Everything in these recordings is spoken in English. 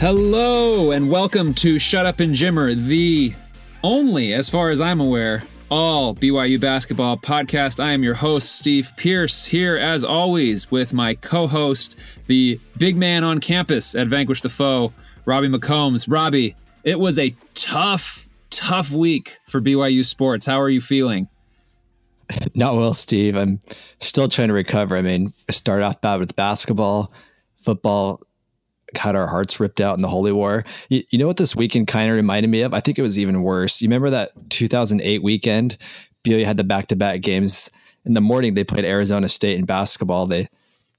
Hello and welcome to Shut Up and Jimmer, the only, as far as I'm aware, all BYU basketball podcast. I am your host, Steve Pierce, here as always with my co host, the big man on campus at Vanquish the Foe, Robbie McCombs. Robbie, it was a tough, tough week for BYU sports. How are you feeling? Not well, Steve. I'm still trying to recover. I mean, I started off bad with basketball, football had our hearts ripped out in the Holy War. You, you know what this weekend kind of reminded me of? I think it was even worse. You remember that 2008 weekend? BYU had the back to back games. In the morning, they played Arizona State in basketball. They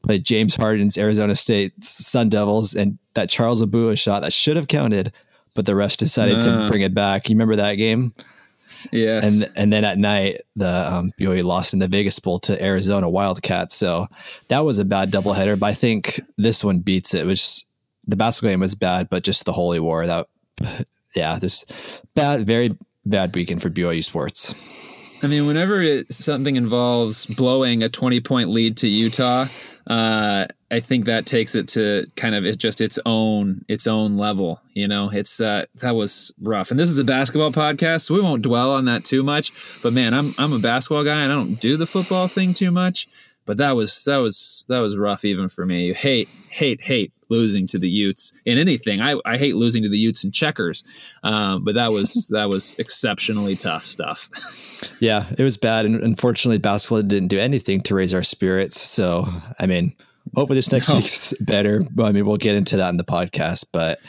played James Harden's Arizona State Sun Devils, and that Charles Abouo shot that should have counted, but the refs decided uh. to bring it back. You remember that game? Yes. And and then at night, the um, BYU lost in the Vegas Bowl to Arizona Wildcats. So that was a bad doubleheader. But I think this one beats it. Which the basketball game was bad, but just the Holy War that, yeah, this bad, very bad weekend for BYU sports. I mean, whenever it, something involves blowing a 20 point lead to Utah, uh, I think that takes it to kind of it just its own its own level. You know, it's uh, that was rough. And this is a basketball podcast, so we won't dwell on that too much. But man, I'm I'm a basketball guy, and I don't do the football thing too much. But that was that was that was rough even for me. You hate hate hate losing to the Utes in anything. I, I hate losing to the Utes in checkers, um, but that was that was exceptionally tough stuff. yeah, it was bad, and unfortunately, basketball didn't do anything to raise our spirits. So, I mean, hopefully this next no. week's better. I mean, we'll get into that in the podcast, but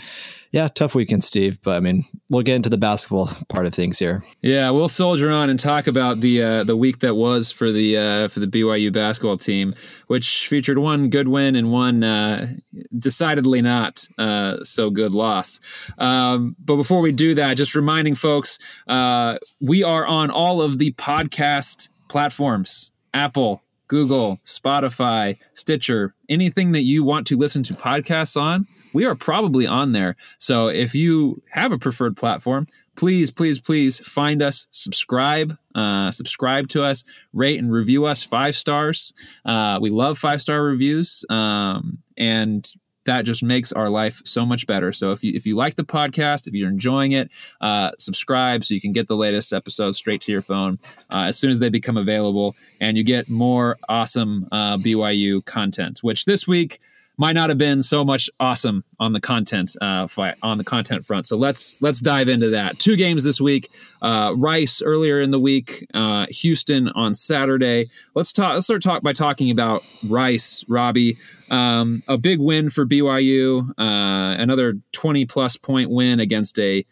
yeah, tough weekend, Steve. But I mean, we'll get into the basketball part of things here. Yeah, we'll soldier on and talk about the uh, the week that was for the uh, for the BYU basketball team, which featured one good win and one uh, decidedly not uh, so good loss. Um, but before we do that, just reminding folks, uh, we are on all of the podcast platforms: Apple, Google, Spotify, Stitcher, anything that you want to listen to podcasts on we are probably on there. So if you have a preferred platform, please, please, please find us, subscribe, uh, subscribe to us, rate and review us five stars. Uh, we love five star reviews, um, and that just makes our life so much better. So if you if you like the podcast, if you're enjoying it, uh, subscribe so you can get the latest episodes straight to your phone uh, as soon as they become available, and you get more awesome uh, BYU content. Which this week might not have been so much awesome on the content uh, on the content front. So let's let's dive into that. Two games this week: uh, Rice earlier in the week, uh, Houston on Saturday. Let's talk. Let's start talk by talking about Rice. Robbie, um, a big win for BYU. Uh, another twenty plus point win against a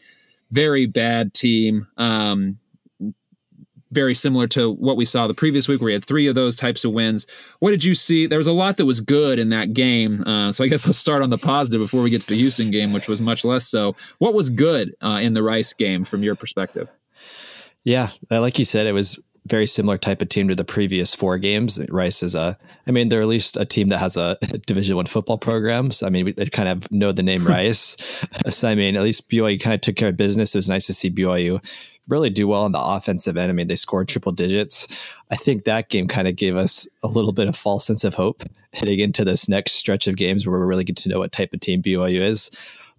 very bad team. Um, very similar to what we saw the previous week, where we had three of those types of wins. What did you see? There was a lot that was good in that game. Uh, so I guess let's start on the positive before we get to the Houston game, which was much less so. What was good uh, in the Rice game from your perspective? Yeah, like you said, it was very similar type of team to the previous four games. Rice is a, I mean, they're at least a team that has a Division One football program. So I mean, they kind of know the name Rice. so I mean, at least BYU kind of took care of business. It was nice to see BYU really do well on the offensive end. I mean, they scored triple digits. I think that game kind of gave us a little bit of false sense of hope heading into this next stretch of games where we really get to know what type of team BYU is.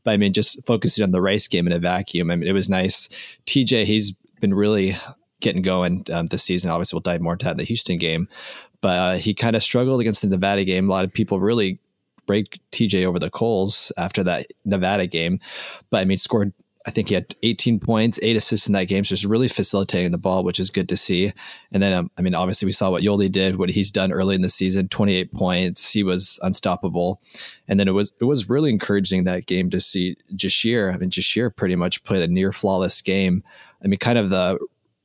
But I mean, just focusing on the Rice game in a vacuum. I mean, it was nice. TJ, he's been really getting going um, this season. Obviously, we'll dive more into that in the Houston game, but uh, he kind of struggled against the Nevada game. A lot of people really break TJ over the coals after that Nevada game, but I mean, scored I think he had 18 points, eight assists in that game. So just really facilitating the ball, which is good to see. And then, um, I mean, obviously we saw what Yoeli did, what he's done early in the season, 28 points. He was unstoppable. And then it was, it was really encouraging that game to see Jahshire. I mean, Jahshire pretty much played a near flawless game. I mean, kind of the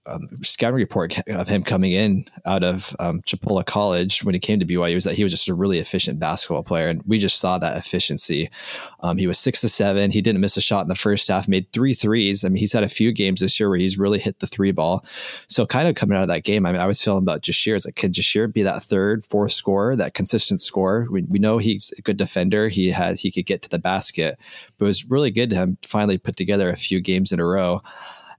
um, scouting report of him coming in out of um, Chipola College when he came to BYU was that he was just a really efficient basketball player, and we just saw that efficiency. Um, he was six to seven. He didn't miss a shot in the first half. Made three threes. I mean, he's had a few games this year where he's really hit the three ball. So, kind of coming out of that game, I mean, I was feeling about Jahshire. It's like, can Jahshire be that third, fourth scorer, that consistent scorer? We, we know he's a good defender. He had he could get to the basket, but it was really good to him finally put together a few games in a row.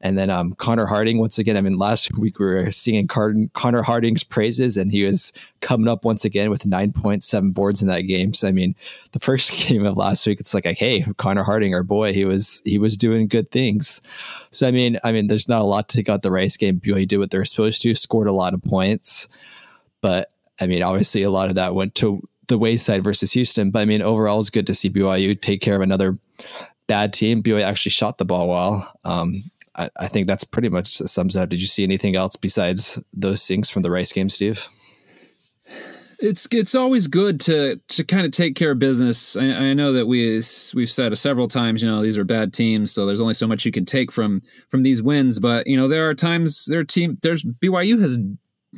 And then um, Connor Harding, once again, I mean, last week we were singing Connor Harding's praises, and he was coming up once again with 9.7 boards in that game. So, I mean, the first game of last week, it's like, like, hey, Connor Harding, our boy, he was he was doing good things. So, I mean, I mean, there's not a lot to take out the Rice game. BYU did what they're supposed to, scored a lot of points, but I mean, obviously, a lot of that went to the wayside versus Houston. But I mean, overall, it's good to see BYU take care of another bad team. BYU actually shot the ball well. Um, I, I, think that's pretty much sums it up. Did you see anything else besides those things from the Rice game, Steve? It's it's always good to to kind of take care of business. I, I, know that we we've said several times, you know, these are bad teams, so there's only so much you can take from from these wins. But you know, there are times their team there's BYU has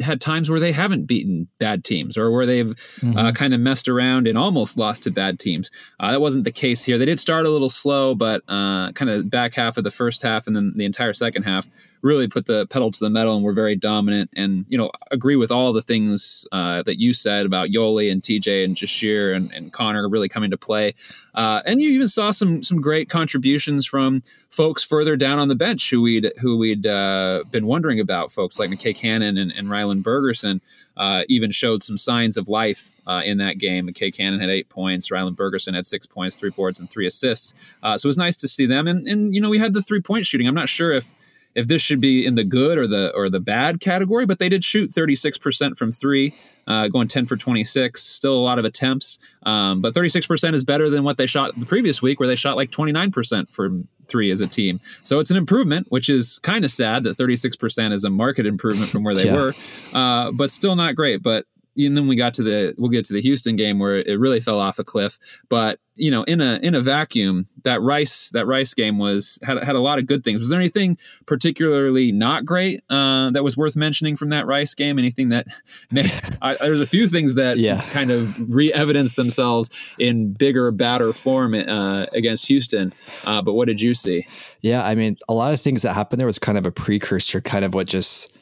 had times where they haven't beaten bad teams or where they've uh, mm-hmm. uh, kind of messed around and almost lost to bad teams. Uh, that wasn't the case here. They did start a little slow, but uh, kind of back half of the first half and then the entire second half really put the pedal to the metal and were very dominant. And you know, agree with all the things uh, that you said about Yoeli and TJ and Jahshire and, and Connor really coming to play. Uh, and you even saw some some great contributions from folks further down on the bench who we'd who we'd uh, been wondering about. Folks like McKay Cannon and, and Rylan Bergersen uh, even showed some signs of life uh, in that game. McKay Cannon had eight points. Rylan Bergersen had six points, three boards, and three assists. Uh, so it was nice to see them. And and you know we had the three point shooting. I'm not sure if if this should be in the good or the or the bad category, but they did shoot 36% from three, uh, going 10 for 26. Still a lot of attempts, um, but 36% is better than what they shot the previous week, where they shot like 29% from three as a team. So it's an improvement, which is kind of sad that 36% is a market improvement from where they yeah. were, uh, but still not great. But and then we got to the we'll get to the Houston game where it really fell off a cliff. But you know, in a in a vacuum, that Rice that Rice game was had had a lot of good things. Was there anything particularly not great uh, that was worth mentioning from that Rice game? Anything that I, there's a few things that yeah. kind of re-evidenced themselves in bigger, badder form uh, against Houston. Uh, but what did you see? Yeah, I mean, a lot of things that happened there was kind of a precursor, kind of what just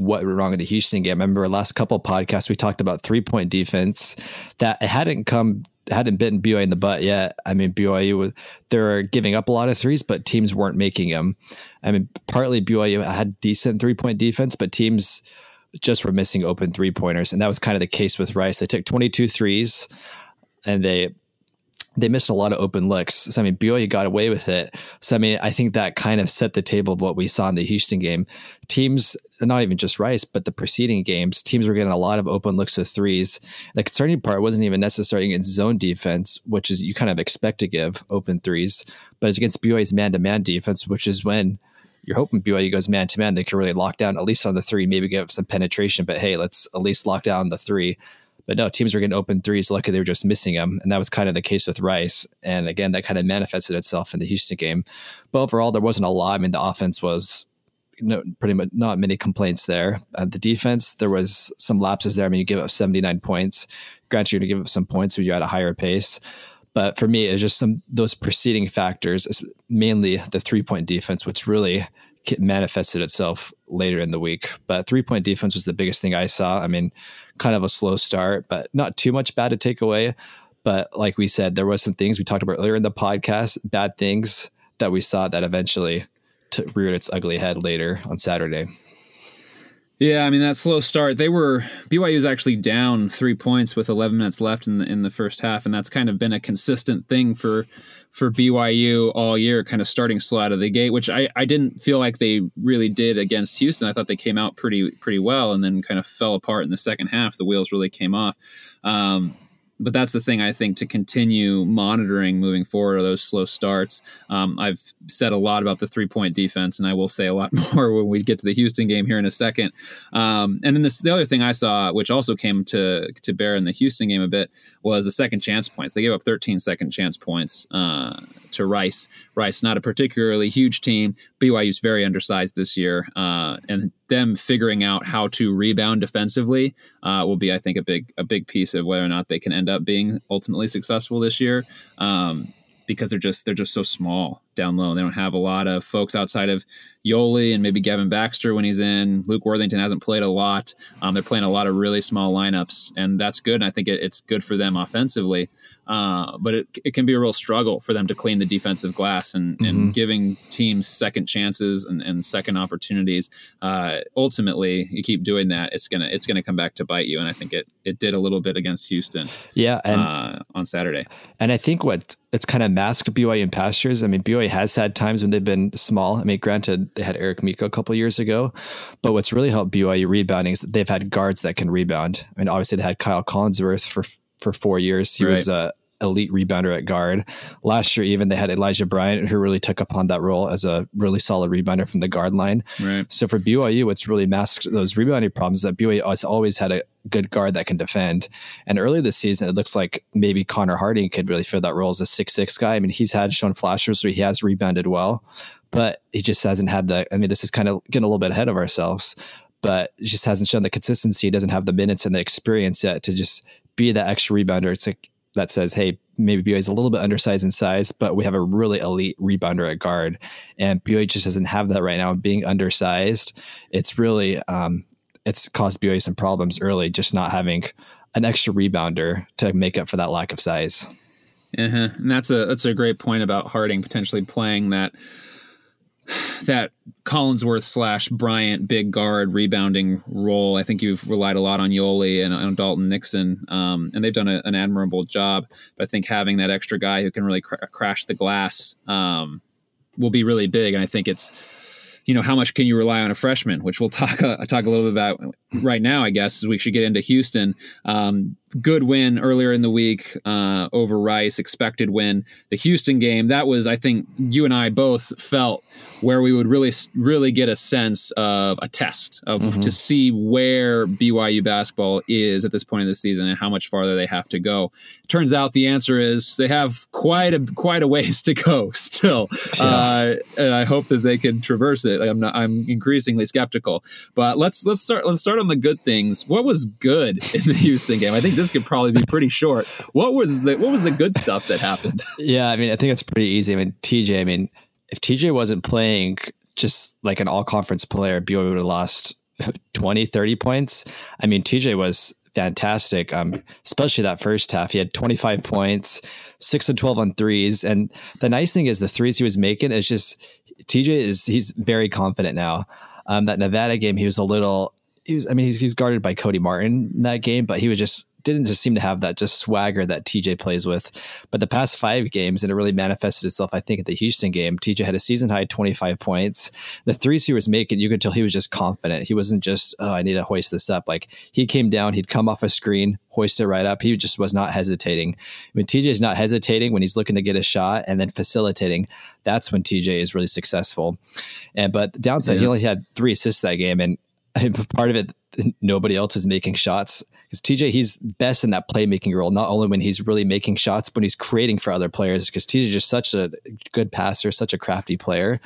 what went wrong in the Houston game. I remember last couple podcasts we talked about three point defense that hadn't come hadn't bitten BYU in the butt yet. I mean BYU they're giving up a lot of threes, but teams weren't making them. I mean partly BYU had decent three point defense, but teams just were missing open three pointers, and that was kind of the case with Rice. They took 22 threes, and they they missed a lot of open looks. So I mean, BYU got away with it. So I mean, I think that kind of set the table of what we saw in the Houston game. Teams, not even just Rice, but the preceding games, teams were getting a lot of open looks with threes. The concerning part wasn't even necessarily against zone defense, which is you kind of expect to give open threes, but it's against BYU's man-to-man defense, which is when you're hoping BYU goes man to man. They can really lock down at least on the three, maybe give some penetration. But hey, let's at least lock down the three. But no, teams were getting open threes. Luckily, they were just missing them. And that was kind of the case with Rice. And again, that kind of manifested itself in the Houston game. But overall, there wasn't a lot. I mean, the offense was no, pretty much not many complaints there. Uh, the defense, there was some lapses there. I mean, you give up 79 points. Granted, you're going to give up some points when you're at a higher pace. But for me, it's just some those preceding factors, mainly the three point defense, which really manifested itself later in the week. But three point defense was the biggest thing I saw. I mean, kind of a slow start, but not too much bad to take away. But like we said, there was some things we talked about earlier in the podcast, bad things that we saw that eventually t- reared its ugly head later on Saturday. Yeah, I mean that slow start. They were BYU was actually down three points with 11 minutes left in the in the first half, and that's kind of been a consistent thing for for BYU all year, kind of starting slow out of the gate, which I, I didn't feel like they really did against Houston. I thought they came out pretty pretty well, and then kind of fell apart in the second half. The wheels really came off. Um, but that's the thing I think to continue monitoring moving forward are those slow starts. Um, I've said a lot about the three point defense, and I will say a lot more when we get to the Houston game here in a second. Um, and then this, the other thing I saw, which also came to to bear in the Houston game a bit, was the second chance points. They gave up 13 second chance points uh, to Rice. Rice, not a particularly huge team. BYU's very undersized this year, uh, and them figuring out how to rebound defensively uh, will be, I think, a big a big piece of whether or not they can end up being ultimately successful this year. Um, because they're just they're just so small down low. They don't have a lot of folks outside of Yoeli and maybe Gavin Baxter when he's in. Luke Worthington hasn't played a lot. Um, they're playing a lot of really small lineups, and that's good. And I think it, it's good for them offensively. Uh, but it, it can be a real struggle for them to clean the defensive glass and, mm-hmm. and giving teams second chances and, and second opportunities. Uh, ultimately, you keep doing that, it's gonna it's gonna come back to bite you. And I think it it did a little bit against Houston. Yeah, and, uh, on Saturday. And I think what it's kind of masked BYU in pastures. I mean, BYU has had times when they've been small. I mean, granted, they had Eric Mika a couple years ago, but what's really helped BYU rebounding is that they've had guards that can rebound. I mean, obviously they had Kyle Collinsworth for for four years. He right. was a elite rebounder at guard. Last year, even they had Elijah Bryant, who really took upon that role as a really solid rebounder from the guard line. Right. So for BYU, it's really masked those rebounding problems that BYU has always had a good guard that can defend. And early this season, it looks like maybe Connor Harding could really fill that role as a six six guy. I mean, he's had shown flashes where he has rebounded well, but he just hasn't had the. I mean, this is kind of getting a little bit ahead of ourselves. But just hasn't shown the consistency. He doesn't have the minutes and the experience yet to just be that extra rebounder. It's like that says, hey, maybe BYU is a little bit undersized in size, but we have a really elite rebounder at guard. And BYU just doesn't have that right now. Being undersized, it's really um, it's caused BYU some problems early, just not having an extra rebounder to make up for that lack of size. Uh-huh. And that's a that's a great point about Harding potentially playing that that Collinsworth slash Bryant big guard rebounding role. I think you've relied a lot on Yoeli and on Dalton Nixon, um, and they've done a, an admirable job. But I think having that extra guy who can really cr- crash the glass um, will be really big. And I think it's you know, how much can you rely on a freshman, which we'll talk uh, talk a little bit about right now, I guess, as we should get into Houston. Um, good win earlier in the week uh, over Rice, expected win. The Houston game, that was, I think, you and I both felt where we would really, really get a sense of a test of mm-hmm. to see where BYU basketball is at this point in the season and how much farther they have to go. Turns out the answer is they have quite a quite a ways to go still, yeah. uh, and I hope that they can traverse it. I'm not, I'm increasingly skeptical, but let's let's start let's start on the good things. What was good in the Houston game? I think this could probably be pretty short. What was the what was the good stuff that happened? Yeah, I mean, I think it's pretty easy. I mean, TJ. I mean, if TJ wasn't playing just like an all conference player, BYU would have lost 20, 30 points. I mean, TJ was fantastic, um, especially that first half. He had 25 points, six and 12 on threes. And the nice thing is the threes he was making is just TJ is, he's very confident now. Um, that Nevada game, he was a little, he was, I mean, he's, he's guarded by Cody Martin in that game, but he was just didn't just seem to have that just swagger that TJ plays with. But the past five games, and it really manifested itself, I think, at the Houston game. TJ had a season high 25 points. The threes he was making, you could tell he was just confident. He wasn't just, oh, I need to hoist this up. Like he came down, he'd come off a screen, hoist it right up. He just was not hesitating. When TJ is not hesitating when he's looking to get a shot and then facilitating, that's when TJ is really successful. And but the downside, yeah. he only had three assists that game, and part of it, nobody else is making shots because TJ he's best in that playmaking role. Not only when he's really making shots, but he's creating for other players. Because TJ is just such a good passer, such a crafty player.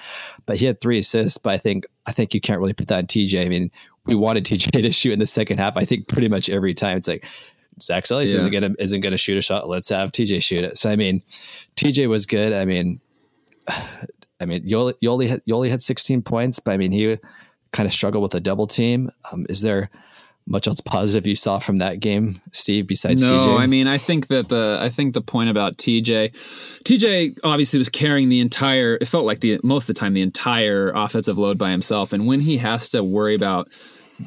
But he had three assists. But I think I think you can't really put that on TJ. I mean, we wanted TJ to shoot in the second half. I think pretty much every time it's like Zach Seljaas yeah. isn't gonna isn't gonna shoot a shot. Let's have TJ shoot it. So I mean, TJ was good. I mean, I mean Yoeli, Yoeli had Yoeli had 16 points, but I mean he kind of struggled with a double team. Um, is there much else positive you saw from that game, Steve? Besides no, TJ, I mean, I think that the I think the point about TJ, TJ obviously was carrying the entire. It felt like the most of the time the entire offensive load by himself, and when he has to worry about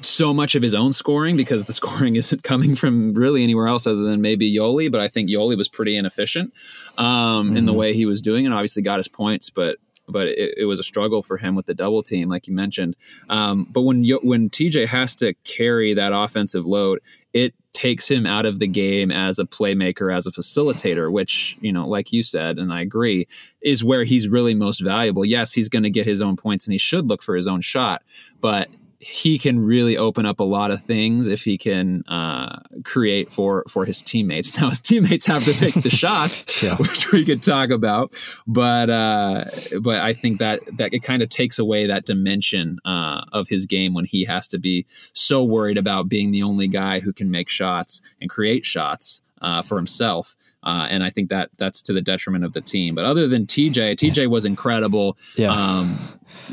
so much of his own scoring because the scoring isn't coming from really anywhere else other than maybe Yoeli. But I think Yoeli was pretty inefficient um, mm-hmm. in the mm-hmm. way he was doing it. Obviously, got his points, but but it, it, was a struggle for him with the double team, like you mentioned. Um, but when you, when TJ has to carry that offensive load, it takes him out of the game as a playmaker, as a facilitator, which you know, like you said, and I agree, is where he's really most valuable. Yes, he's going to get his own points, and he should look for his own shot, but he can really open up a lot of things if he can uh, create for for his teammates. Now his teammates have to pick the shots, yeah. which we could talk about, but uh, but I think that that it kind of takes away that dimension uh, of his game when he has to be so worried about being the only guy who can make shots and create shots uh, for himself. Uh, and I think that that's to the detriment of the team. But other than TJ, TJ was incredible. Yeah. Um,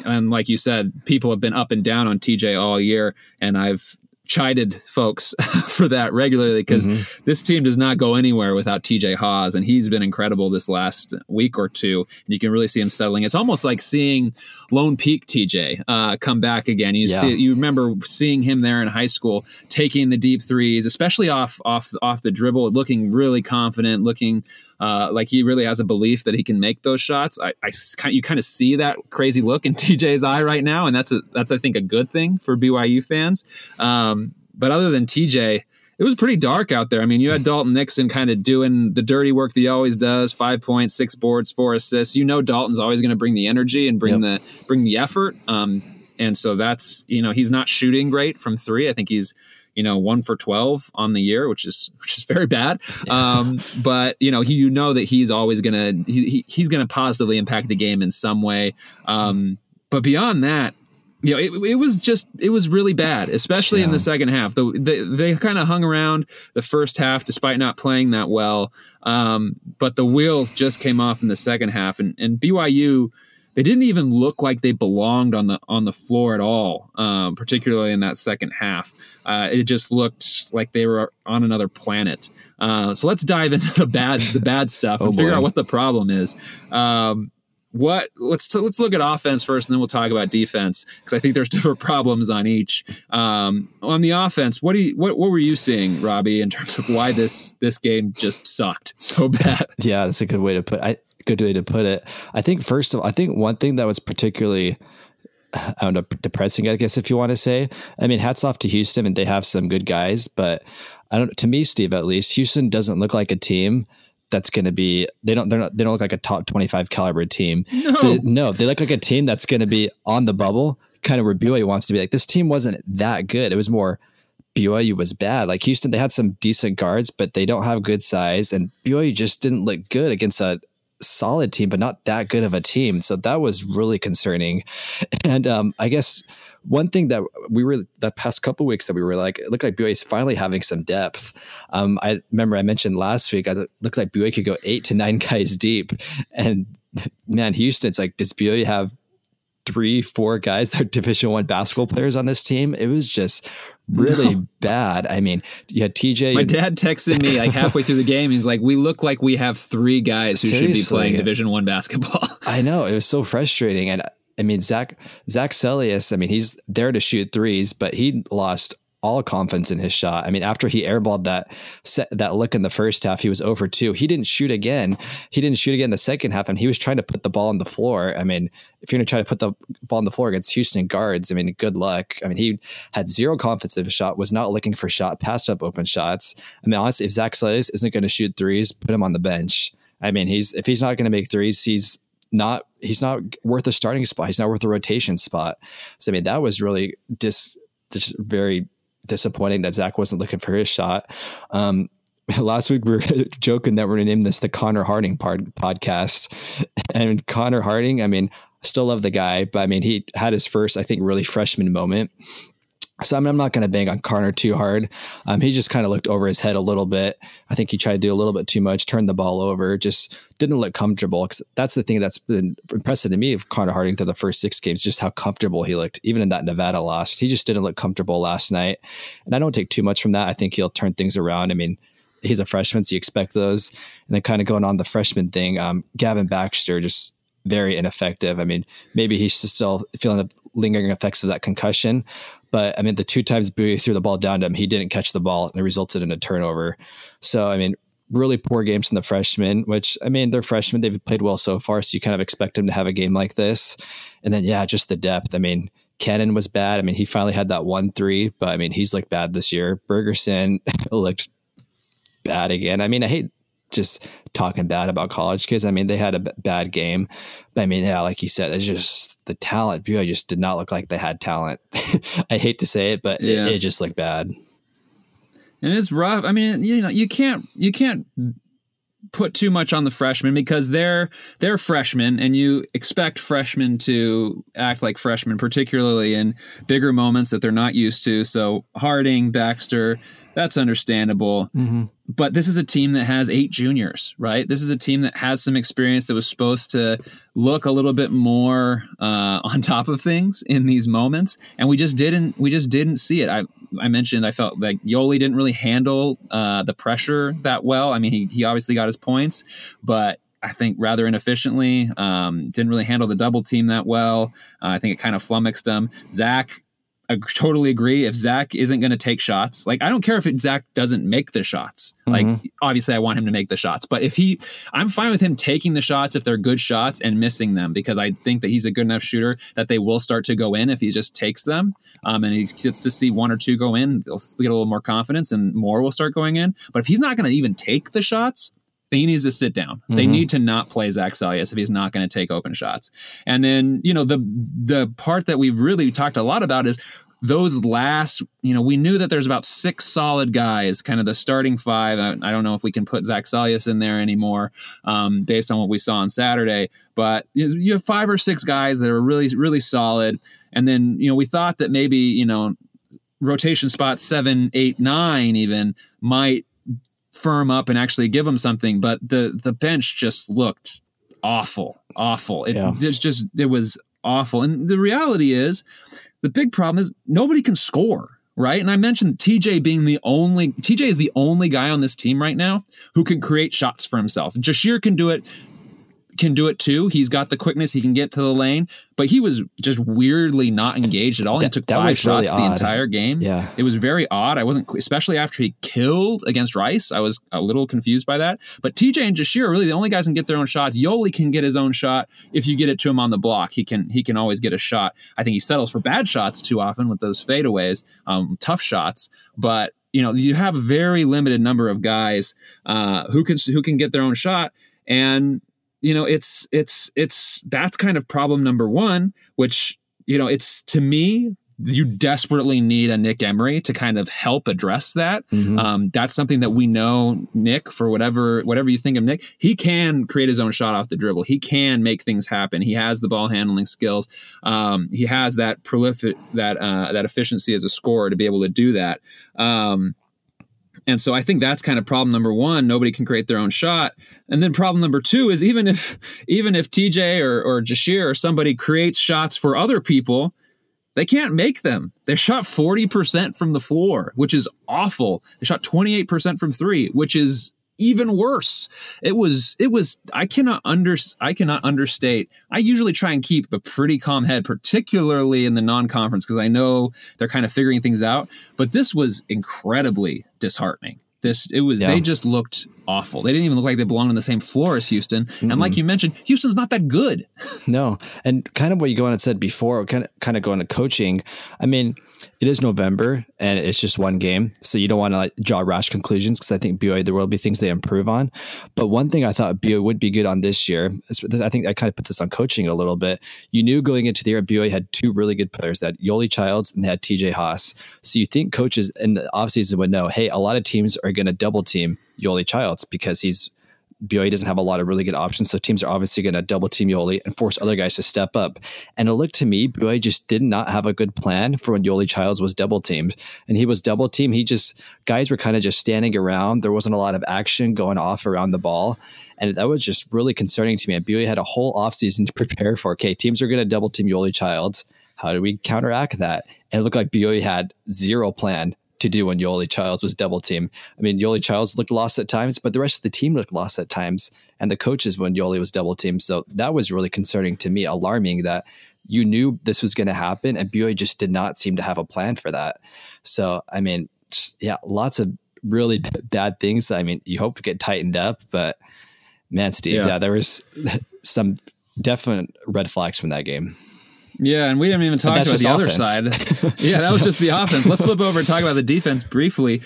and like you said, people have been up and down on TJ all year, and I've chided folks for that regularly because mm-hmm. this team does not go anywhere without TJ Haws, and he's been incredible this last week or two. And you can really see him settling. It's almost like seeing Lone Peak TJ uh, come back again. You yeah. see, you remember seeing him there in high school taking the deep threes, especially off off off the dribble, looking really confident, looking uh, like he really has a belief that he can make those shots. I, I you kind of see that crazy look in TJ's eye right now, and that's a that's I think a good thing for BYU fans. Um, but other than TJ, it was pretty dark out there. I mean, you had Dalton Nixon kind of doing the dirty work that he always does: five points, six boards, four assists. You know, Dalton's always going to bring the energy and bring yep. the bring the effort. Um, and so that's you know he's not shooting great from three. I think he's you know one for 12 on the year which is which is very bad um, but you know he, you know that he's always gonna he, he, he's gonna positively impact the game in some way um, but beyond that you know, it, it was just it was really bad, especially yeah. in the second half. The, the they kind of hung around the first half despite not playing that well, um, but the wheels just came off in the second half, and, and BYU they didn't even look like they belonged on the on the floor at all, um, particularly in that second half. Uh, it just looked like they were on another planet. Uh, so let's dive into the bad the bad stuff oh and figure out what the problem is. Um, what let's t- let's look at offense first, and then we'll talk about defense because I think there's different problems on each. Um, on the offense, what do you, what what were you seeing, Robbie, in terms of why this this game just sucked so bad? yeah, that's a good way to put. I good way to put it. I think first of all, I think one thing that was particularly I don't know, depressing, I guess, if you want to say. I mean, hats off to Houston and they have some good guys, but I don't, to me, Steve, at least, Houston doesn't look like a team that's going to be, they don't, they're not, they don't look like a top 25 caliber team. No, they, no, they look like a team that's going to be on the bubble, kind of where BYU wants to be. Like, this team wasn't that good. It was more, BYU was bad. Like Houston, they had some decent guards, but they don't have good size. And BYU just didn't look good against a, solid team, but not that good of a team. So that was really concerning. And um, I guess one thing that we were the past couple weeks that we were like, it looked like BYU is finally having some depth. Um, I remember I mentioned last week, I looked like BYU could go eight to nine guys deep. And man, Houston, it's like, does BYU have three, four guys that are Division One basketball players on this team. It was just really no. bad. I mean, you had TJ. My dad texted me like halfway through the game. He's like, "We look like we have three guys who Seriously. should be playing Division One basketball." I know it was so frustrating, and I mean Zach Zach Seljaas. I mean, he's there to shoot threes, but he lost all confidence in his shot. I mean, after he airballed that set, that look in the first half, he was over two. He didn't shoot again. He didn't shoot again the second half, and he was trying to put the ball on the floor. I mean, if you're going to try to put the ball on the floor against Houston guards, I mean, good luck. I mean, he had zero confidence in his shot, was not looking for shot, passed up open shots. I mean, honestly, if Zach Seljaas isn't going to shoot threes, put him on the bench. I mean, he's if he's not going to make threes, he's not he's not worth a starting spot. He's not worth a rotation spot. So I mean, that was really just just very disappointing that Zach wasn't looking for his shot. Um, last week we were joking that we're going to name this the Connor Harding part, podcast. And Connor Harding, I mean, still love the guy, but I mean, he had his first, I think, really freshman moment so I I'm not going to bang on Connor too hard. Um, he just kind of looked over his head a little bit. I think he tried to do a little bit too much, turned the ball over, just didn't look comfortable. Because that's the thing that's been impressive to me of Connor Harding through the first six games, just how comfortable he looked, even in that Nevada loss. He just didn't look comfortable last night, and I don't take too much from that. I think he'll turn things around. I mean, he's a freshman, so you expect those. And then kind of going on the freshman thing, um, Gavin Baxter just very ineffective. I mean, maybe he's still feeling the lingering effects of that concussion, but I mean, the two times Bowie threw the ball down to him, he didn't catch the ball and it resulted in a turnover. So, I mean, really poor games from the freshmen, which I mean, they're freshmen. They've played well so far. So you kind of expect them to have a game like this. And then, yeah, just the depth. I mean, Cannon was bad. I mean, he finally had that one three, but I mean, he's looked bad this year. Bergersen looked bad again. I mean, I hate just talking bad about college kids. I mean, they had a b- bad game, but I mean, yeah, like you said, it's just the talent. View. I just did not look like they had talent. I hate to say it, but yeah. it, it just looked bad. And it's rough. I mean, you know, you can't you can't put too much on the freshmen because they're they're freshmen and you expect freshmen to act like freshmen particularly in bigger moments that they're not used to so harding baxter that's understandable. Mm-hmm. But this is a team that has eight juniors, right? This is a team that has some experience that was supposed to look a little bit more uh, on top of things in these moments, and we just didn't. We just didn't see it. I I mentioned I felt like Yoeli didn't really handle uh, the pressure that well. I mean, he, he obviously got his points, but I think rather inefficiently. Um, didn't really handle the double team that well. Uh, I think it kind of flummoxed him. Zach I totally agree. If Zach isn't going to take shots, like I don't care if it, Zach doesn't make the shots. Like mm-hmm. obviously, I want him to make the shots, but if he, I'm fine with him taking the shots if they're good shots and missing them because I think that he's a good enough shooter that they will start to go in if he just takes them. Um, and he gets to see one or two go in, they'll get a little more confidence and more will start going in. But if he's not going to even take the shots, he needs to sit down. Mm-hmm. They need to not play Zach Seljaas if he's not going to take open shots. And then, you know, the the part that we've really talked a lot about is those last, you know, we knew that there's about six solid guys, kind of the starting five. I, I don't know if we can put Zach Seljaas in there anymore, um, based on what we saw on Saturday. But you have five or six guys that are really, really solid. And then, you know, we thought that maybe, you know, rotation spots seven, eight, nine even might firm up and actually give them something. But the the bench just looked awful, awful. It, yeah. it's just it was awful. And the reality is, the big problem is nobody can score. Right. And I mentioned TJ being the only, TJ is the only guy on this team right now who can create shots for himself. Jashir can do it can do it too. He's got the quickness. He can get to the lane, but he was just weirdly not engaged at all. That, he took five shots really the entire game. Yeah, it was very odd. I wasn't, especially after he killed against Rice. I was a little confused by that. But TJ and Jahshire are really the only guys can get their own shots. Yoeli can get his own shot if you get it to him on the block. He can he can always get a shot. I think he settles for bad shots too often with those fadeaways, um, tough shots. But you know you have a very limited number of guys uh, who can who can get their own shot and you know it's it's it's that's kind of problem number one which you know it's to me you desperately need a Nick Emery to kind of help address that. Mm-hmm. Um, that's something that we know Nick for whatever whatever you think of Nick, he can create his own shot off the dribble. He can make things happen. He has the ball handling skills. Um, he has that prolific that uh, that efficiency as a scorer to be able to do that. Um, and so I think that's kind of problem number one. Nobody can create their own shot. And then problem number two is even if even if TJ or, or Jahshire or somebody creates shots for other people, they can't make them. They shot 40% from the floor, which is awful. They shot 28% from three, which is even worse. It was it was I cannot under I cannot understate. I usually try and keep a pretty calm head, particularly in the non-conference, because I know they're kind of figuring things out. But this was incredibly disheartening. This it was yeah. they just looked awful. They didn't even look like they belonged on the same floor as Houston. Mm-hmm. And like you mentioned, Houston's not that good. no. And kind of what you go on and said before, kind of kind of going to coaching. I mean, it is November and it's just one game, so you don't want to like draw rash conclusions because I think BYU there will be things they improve on. But one thing I thought BYU would be good on this year, is, I think I kind of put this on coaching a little bit. You knew going into the year BYU had two really good players, that Yoeli Childs and they had TJ Haws. So you think coaches in the offseason would know, hey, a lot of teams are going to double team Yoeli Childs because he's BYU doesn't have a lot of really good options. So teams are obviously going to double team Yoeli and force other guys to step up. And it looked to me, BYU just did not have a good plan for when Yoeli Childs was double teamed. And he was double teamed. He just, guys were kind of just standing around. There wasn't a lot of action going off around the ball. And that was just really concerning to me. And BYU had a whole offseason to prepare for, okay, teams are going to double team Yoeli Childs. How do we counteract that? And it looked like BYU had zero plan to do when Yoeli Childs was double team. I mean, Yoeli Childs looked lost at times, but the rest of the team looked lost at times, and the coaches when Yoeli was double team. So that was really concerning to me, alarming that you knew this was going to happen, and BYU just did not seem to have a plan for that. So, I mean, yeah, lots of really bad things. I mean, you hope to get tightened up, but man, Steve, yeah, yeah there was some definite red flags from that game. Yeah, and we didn't even talk about the other side. yeah, that was just the offense. Let's flip over and talk about the defense briefly.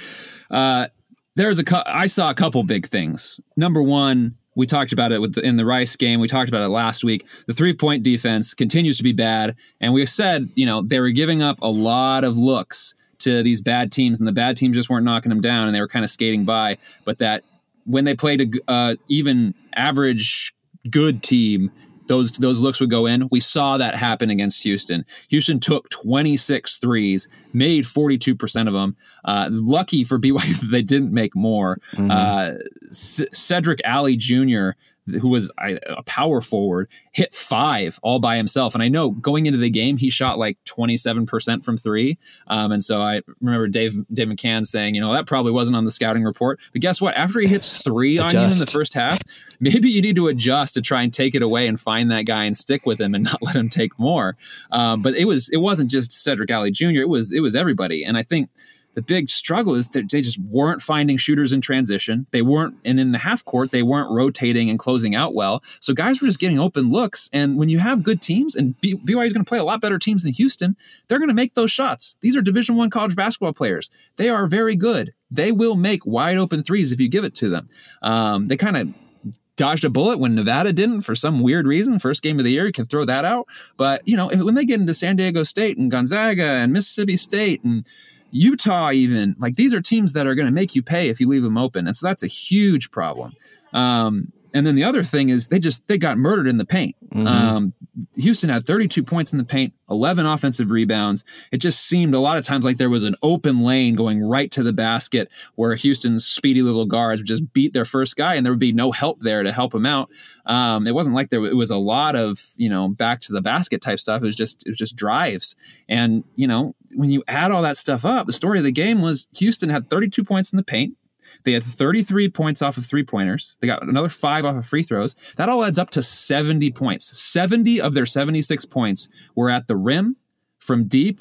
Uh, there's a cu- I saw a couple big things. Number one, we talked about it with the, in the Rice game. We talked about it last week. The three point defense continues to be bad, and we said you know they were giving up a lot of looks to these bad teams, and the bad teams just weren't knocking them down, and they were kind of skating by. But that when they played a uh, even average good team, those those looks would go in. We saw that happen against Houston. Houston took 26 threes, made 42% of them. Uh, lucky for BYU that they didn't make more. Mm-hmm. Uh, C- Cedric Alley Jr., who was a power forward, hit five all by himself. And I know going into the game, he shot like 27% from three. Um, and so I remember Dave, Dave McCann saying, you know, that probably wasn't on the scouting report. But guess what? After he hits three on you in the first half, maybe you need to adjust to try and take it away and find that guy and stick with him and not let him take more. Um, but it was, it wasn't just Cedric Alley Jr. It was, it was everybody. And I think, the big struggle is that they just weren't finding shooters in transition. They weren't, and in the half court, they weren't rotating and closing out well. So guys were just getting open looks. And when you have good teams, and BYU is going to play a lot better teams than Houston, they're going to make those shots. These are Division One college basketball players. They are very good. They will make wide open threes if you give it to them. Um, they kind of dodged a bullet when Nevada didn't for some weird reason. First game of the year, you can throw that out. But you know, if, when they get into San Diego State and Gonzaga and Mississippi State and Utah, even like these are teams that are going to make you pay if you leave them open, and so that's a huge problem. Um, and then the other thing is they just they got murdered in the paint. Mm-hmm. Um, Houston had 32 points in the paint, 11 offensive rebounds. It just seemed a lot of times like there was an open lane going right to the basket where Houston's speedy little guards would just beat their first guy and there would be no help there to help him out. Um, it wasn't like there it was a lot of you know back to the basket type stuff. It was just it was just drives. And you know when you add all that stuff up, the story of the game was Houston had 32 points in the paint. They had 33 points off of three pointers. They got another five off of free throws. That all adds up to 70 points. 70 of their 76 points were at the rim, from deep,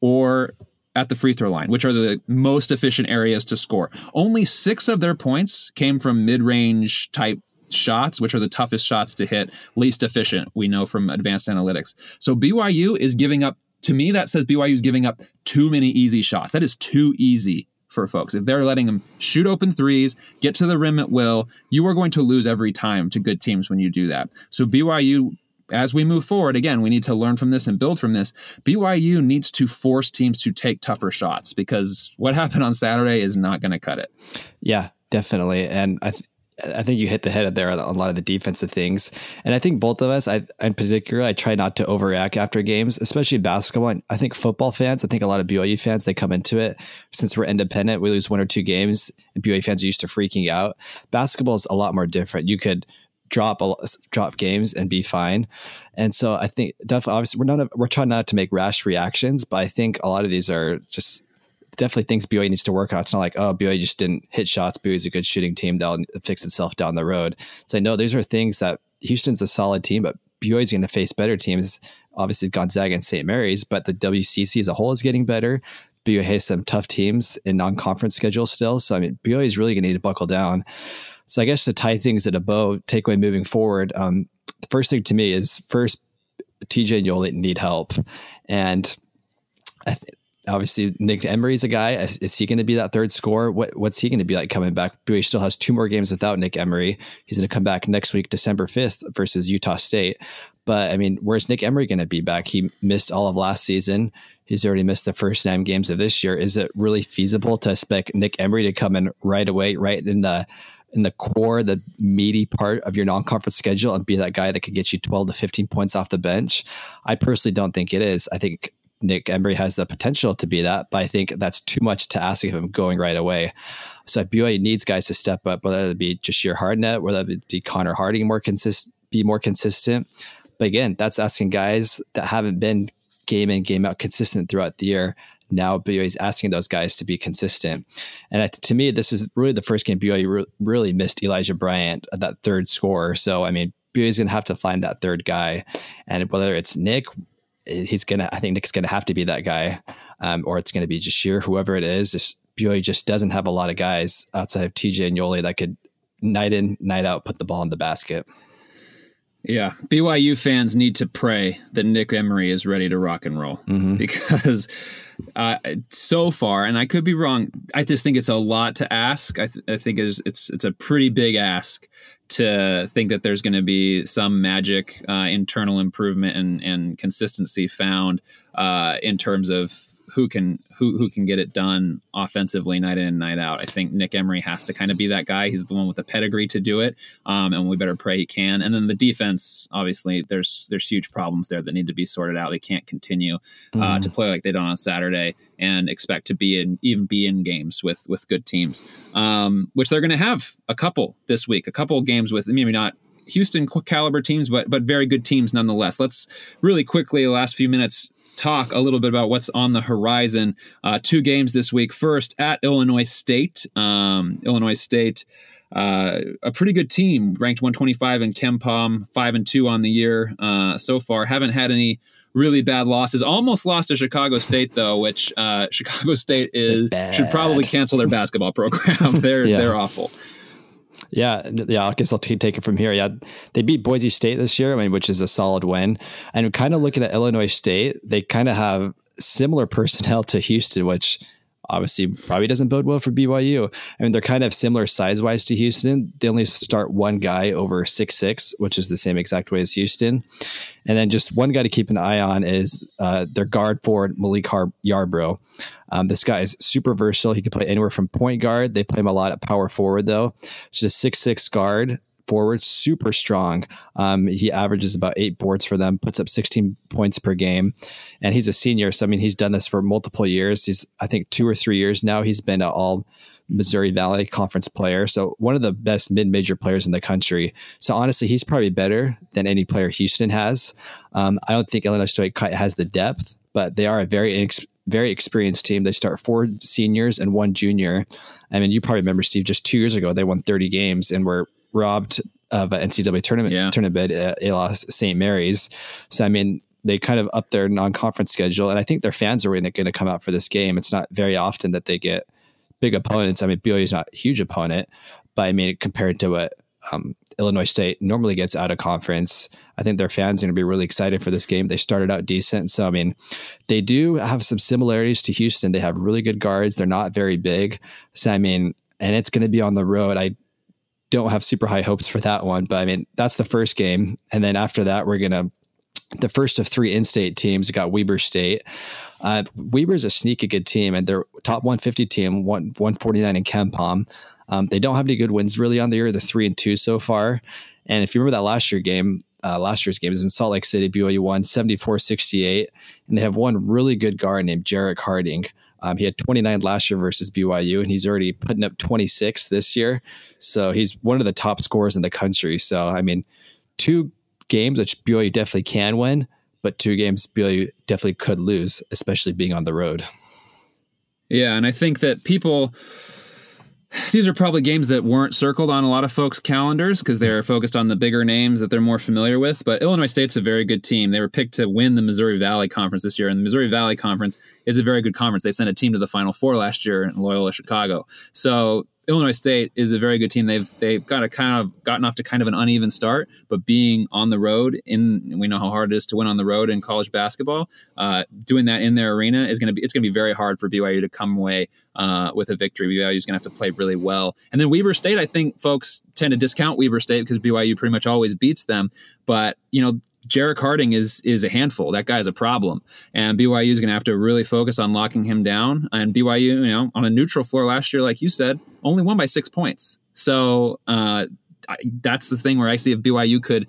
or at the free throw line, which are the most efficient areas to score. Only six of their points came from mid range type shots, which are the toughest shots to hit, least efficient, we know from advanced analytics. So BYU is giving up, to me, that says BYU is giving up too many easy shots. That is too easy for folks. If they're letting them shoot open threes, get to the rim at will, you are going to lose every time to good teams when you do that. So BYU as we move forward, again, we need to learn from this and build from this. BYU needs to force teams to take tougher shots because what happened on Saturday is not going to cut it. Yeah, definitely. And I, th- I think you hit the head of there on a lot of the defensive things. And I think both of us, I in particular, I try not to overreact after games, especially basketball. And I think football fans, I think a lot of BYU fans, they come into it since we're independent. We lose one or two games, and BYU fans are used to freaking out. Basketball is a lot more different. You could drop a, drop games and be fine. And so I think definitely, obviously, we're not we're trying not to make rash reactions, but I think a lot of these are just definitely things BYU needs to work on. It's not like, oh, BYU just didn't hit shots. BYU's a good shooting team. That'll fix itself down the road. So I know these are things that Houston's a solid team, but BYU's going to face better teams. Obviously, Gonzaga and St. Mary's, but the WCC as a whole is getting better. BYU has some tough teams in non-conference schedule still. So I mean, BYU is really going to need to buckle down. So I guess to tie things at a bow, takeaway moving forward. Um, the first thing to me is first, TJ and Yoeli need help, and I obviously Nick Emery's a guy. Is, is he going to be that third scorer? What, what's he going to be like coming back? He still has two more games without Nick Emery. He's going to come back next week, December 5th versus Utah State. But I mean, where's Nick Emery going to be back? He missed all of last season. He's already missed the first nine games of this year. Is it really feasible to expect Nick Emery to come in right away, right in the in the core, the meaty part of your non-conference schedule, and be that guy that could get you 12 to 15 points off the bench? I personally don't think it is. I think Nick Emery has the potential to be that, but I think that's too much to ask of him going right away. So BYU needs guys to step up, whether it be Jahshire Hardnett, whether it be Connor Harding more consistent, be more consistent. But again, that's asking guys that haven't been game in, game out consistent throughout the year. Now BYU is asking those guys to be consistent. And to me, this is really the first game BYU re- really missed Elijah Bryant, that third scorer. So, I mean, BYU is going to have to find that third guy. And whether it's Nick, he's gonna. I think Nick's gonna have to be that guy, um, or it's gonna be Jahshire, whoever it is. Just, BYU just doesn't have a lot of guys outside of TJ and Yoeli that could night in, night out put the ball in the basket. Yeah, BYU fans need to pray that Nick Emery is ready to rock and roll mm-hmm. because uh, so far, and I could be wrong, I just think it's a lot to ask. I, th- I think it's, it's it's a pretty big ask to think that there's going to be some magic uh, internal improvement and, and consistency found uh, in terms of who can who who can get it done offensively night in and night out. I think Nick Emery has to kind of be that guy. He's the one with the pedigree to do it, um, and we better pray he can. And then the defense, obviously, there's there's huge problems there that need to be sorted out. They can't continue uh, mm. to play like they done on Saturday and expect to be in even be in games with with good teams, um, which they're going to have a couple this week, a couple games with maybe not Houston caliber teams, but but very good teams nonetheless. Let's really quickly, the last few minutes, talk a little bit about what's on the horizon. Uh, two games this week. First at Illinois State. Um, Illinois State. Uh, a pretty good team, ranked 125 in KenPom, five and two on the year uh, so far. Haven't had any really bad losses. Almost lost to Chicago State though, which uh, Chicago State is should probably cancel their basketball program. they're yeah. they're awful. Yeah, yeah. I guess I'll t- take it from here. Yeah, they beat Boise State this year. I mean, which is a solid win. And kind of looking at Illinois State, they kind of have similar personnel to Houston, which obviously probably doesn't bode well for BYU. I mean, they're kind of similar size wise to Houston. They only start one guy over six six, which is the same exact way as Houston. And then just one guy to keep an eye on is uh, their guard forward Milik Har- Yarbrough. Um, this guy is super versatile. He can play anywhere from point guard. They play him a lot at power forward though. He's a six six guard forward, super strong. Um, he averages about eight boards for them, puts up 16 points per game, and he's a senior. So I mean, he's done this for multiple years. He's I think two or three years now. He's been an all Missouri Valley Conference player. So one of the best mid-major players in the country. So honestly, he's probably better than any player Houston has. Um, I don't think Illinois State has the depth, but they are a very very experienced team. They start four seniors and one junior. I mean, you probably remember Steve. Just two years ago, they won 30 games and were robbed of an NCAA tournament yeah. tournament bid at St. Mary's. So I mean, they kind of up their non-conference schedule, and I think their fans are going to come out for this game. It's not very often that they get big opponents. I mean, BYU is not a huge opponent, but I mean, compared to what um, Illinois State normally gets out of conference, I think their fans are going to be really excited for this game. They started out decent, so I mean, they do have some similarities to Houston. They have really good guards. They're not very big, so I mean, and it's going to be on the road. I don't have super high hopes for that one. But I mean, that's the first game. And then after that, we're to, the first of three in state teams got Weber State. Uh, is a sneaky good team, and they're top 150 team, one, 149 in KenPom. Um, they don't have any good wins really on the year. They're three and two so far. And if you remember that last year game, uh, last year's game is in Salt Lake City. BYU won 74 68. And they have one really good guard named Jerrick Harding. Um, he had 29 last year versus BYU, and he's already putting up 26 this year. So he's one of the top scorers in the country. So, I mean, two games which BYU definitely can win, but two games BYU definitely could lose, especially being on the road. Yeah, and I think that people these are probably games that weren't circled on a lot of folks' calendars because they're mm-hmm. focused on the bigger names that they're more familiar with. But Illinois State's a very good team. They were picked to win the Missouri Valley Conference this year, and the Missouri Valley Conference is a very good conference. They sent a team to the Final Four last year in Loyola Chicago. So Illinois State is a very good team. They've they've got a kind of gotten off to kind of an uneven start, but being on the road in we know how hard it is to win on the road in college basketball. Uh, doing that in their arena is going to be it's going to be very hard for BYU to come away uh, with a victory. BYU is going to have to play really well. And then Weber State, I think folks tend to discount Weber State because BYU pretty much always beats them. But you know Jerrick Harding is is a handful. That guy's a problem, and BYU is going to have to really focus on locking him down. And BYU, you know, on a neutral floor last year, like you said, only won by six points. So uh, I, that's the thing where I see if BYU could.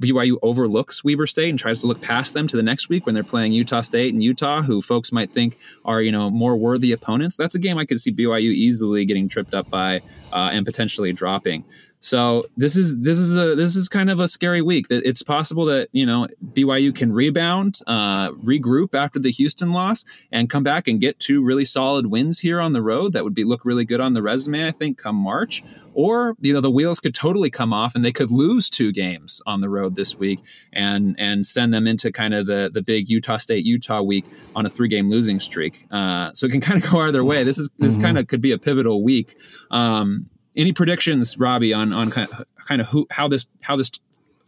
BYU overlooks Weber State and tries to look past them to the next week when they're playing Utah State and Utah, who folks might think are you know more worthy opponents. That's a game I could see BYU easily getting tripped up by uh, and potentially dropping. So this is this is a this is kind of a scary week. It's possible that you know BYU can rebound, uh, regroup after the Houston loss, and come back and get two really solid wins here on the road. That would be look really good on the resume, I think, come March. Or you know the wheels could totally come off, and they could lose two games on the road this week, and and send them into kind of the the big Utah State Utah week on a three game losing streak. Uh, so it can kind of go either way. This is this mm-hmm. kind of could be a pivotal week. Um, any predictions, Robbie, on on kind of, kind of who how this how this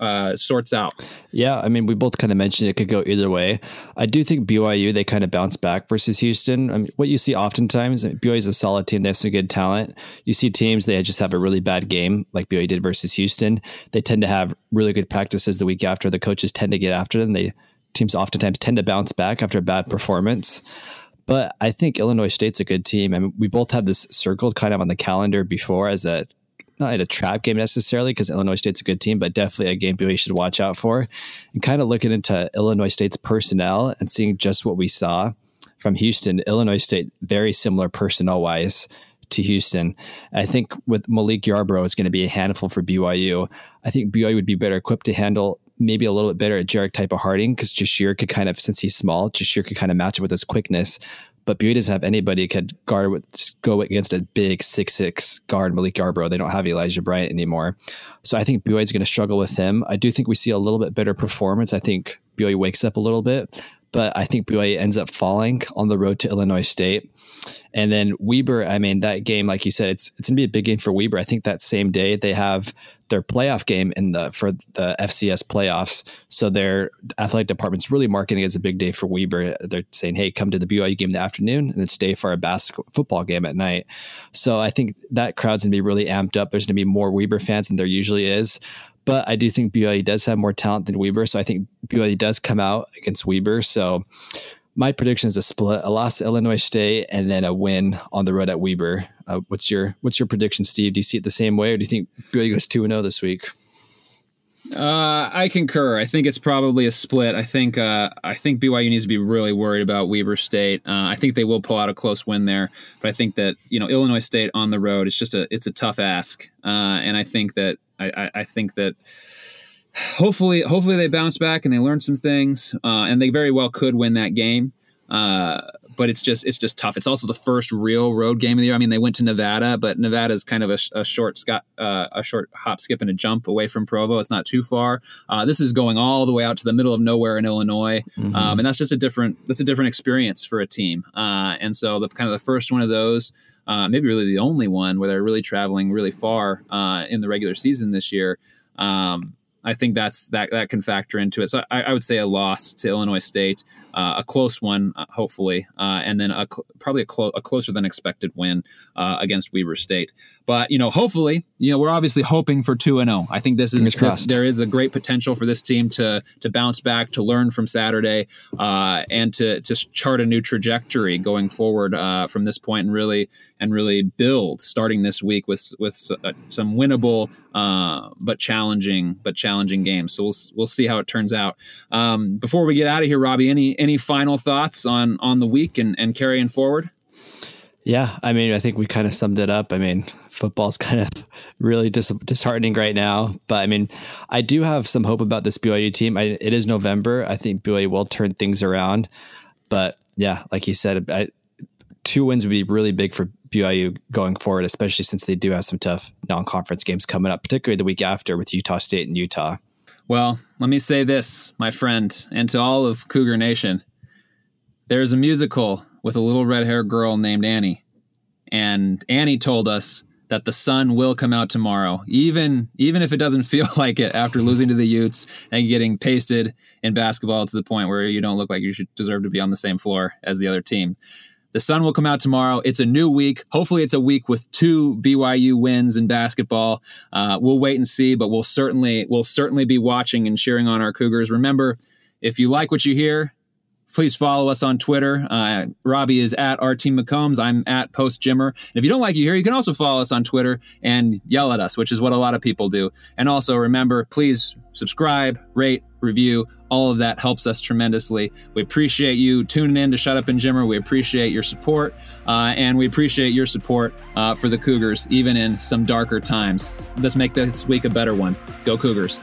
uh, sorts out. Yeah, I mean, we both kind of mentioned it could go either way. I do think BYU they kind of bounce back versus Houston. I mean, what you see oftentimes, BYU is a solid team. They have some good talent. You see teams they just have a really bad game, like BYU did versus Houston. They tend to have really good practices the week after. The coaches tend to get after them. They teams oftentimes tend to bounce back after a bad performance. But I think Illinois State's a good team. I mean, we both had this circled kind of on the calendar before as a not a trap game necessarily because Illinois State's a good team, but definitely a game we should watch out for. And kind of looking into Illinois State's personnel and seeing just what we saw from Houston, Illinois State, very similar personnel wise to Houston. I think with Milik Yarbrough is going to be a handful for BYU. I think BYU would be better equipped to handle maybe a little bit better at Jerrick type of Harding because Jahshire could kind of, since he's small, Jahshire could kind of match it with his quickness. But BYU doesn't have anybody could guard with, go against a big six six guard Milik Yarbrough. They don't have Elijah Bryant anymore, so I think BYU is going to struggle with him. I do think we see a little bit better performance. I think BYU wakes up a little bit, but I think BYU ends up falling on the road to Illinois State. And then Weber, I mean, that game, like you said, it's it's gonna be a big game for Weber. I think that same day they have their playoff game in the for the FCS playoffs. So their athletic department's really marketing it as a big day for Weber. They're saying, "Hey, come to the BYU game in the afternoon, and then stay for our basketball football game at night." So I think that crowd's gonna be really amped up. There's gonna be more Weber fans than there usually is. But I do think BYU does have more talent than Weber, so I think BYU does come out against Weber. So my prediction is a split: a loss to Illinois State, and then a win on the road at Weber. Uh, what's your What's your prediction, Steve? Do you see it the same way, or do you think BYU goes two and zero oh this week? Uh, I concur. I think it's probably a split. I think uh, I think BYU needs to be really worried about Weber State. Uh, I think they will pull out a close win there, but I think that you know Illinois State on the road it's just a it's a tough ask, uh, and I think that I, I, I think that hopefully hopefully they bounce back and they learn some things uh, and they very well could win that game uh, but it's just it's just tough. It's also the first real road game of the year. I mean they went to nevada but nevada is kind of a, a short scot, uh, a short hop skip and a jump away from provo. It's not too far. Uh, this is going all the way out to the middle of nowhere in illinois. Mm-hmm. um, and that's just a different that's a different experience for a team. Uh, and so the kind of the first one of those uh, maybe really the only one where they're really traveling really far in the regular season this year. Um, I think that's that that can factor into it. So I, I would say a loss to Illinois State, uh, a close one, uh, hopefully, uh, and then a, probably a, clo- a, closer than expected win uh, against Weber State. But you know, hopefully, you know, we're obviously hoping for two and zero. Oh. I think this is this, there is a great potential for this team to to bounce back, to learn from Saturday, uh, and to to chart a new trajectory going forward uh, from this point, and really and really build starting this week with with some winnable but challenging but challenging games. So we'll we'll see how it turns out. Um, before we get out of here, Robbie, any any final thoughts on on the week and, and carrying forward? Yeah, I mean, I think we kind of summed it up. I mean, football's kind of really dis- disheartening right now, but I mean, I do have some hope about this BYU team. I, it is November. I think BYU will turn things around, but yeah, like you said, I, two wins would be really big for BYU going forward, especially since they do have some tough non-conference games coming up, particularly the week after with Utah State and Utah. Well, let me say this, my friend, and to all of Cougar Nation. There's a musical with a little red haired girl named Annie. And Annie told us that the sun will come out tomorrow, even even if it doesn't feel like it after losing to the Utes and getting pasted in basketball to the point where you don't look like you should deserve to be on the same floor as the other team. The sun will come out tomorrow. It's a new week. Hopefully, it's a week with two BYU wins in basketball. Uh, we'll wait and see, but we'll certainly we'll certainly be watching and cheering on our Cougars. Remember, if you like what you hear, please follow us on Twitter. Uh, Robbie is at RT McCombs. I'm at Post Jimmer. And if you don't like you here, you can also follow us on Twitter and yell at us, which is what a lot of people do. And also remember, please subscribe, rate, review. All of that helps us tremendously. We appreciate you tuning in to Shut Up and Jimmer. We appreciate your support, uh, and we appreciate your support uh, for the Cougars, even in some darker times. Let's make this week a better one. Go Cougars.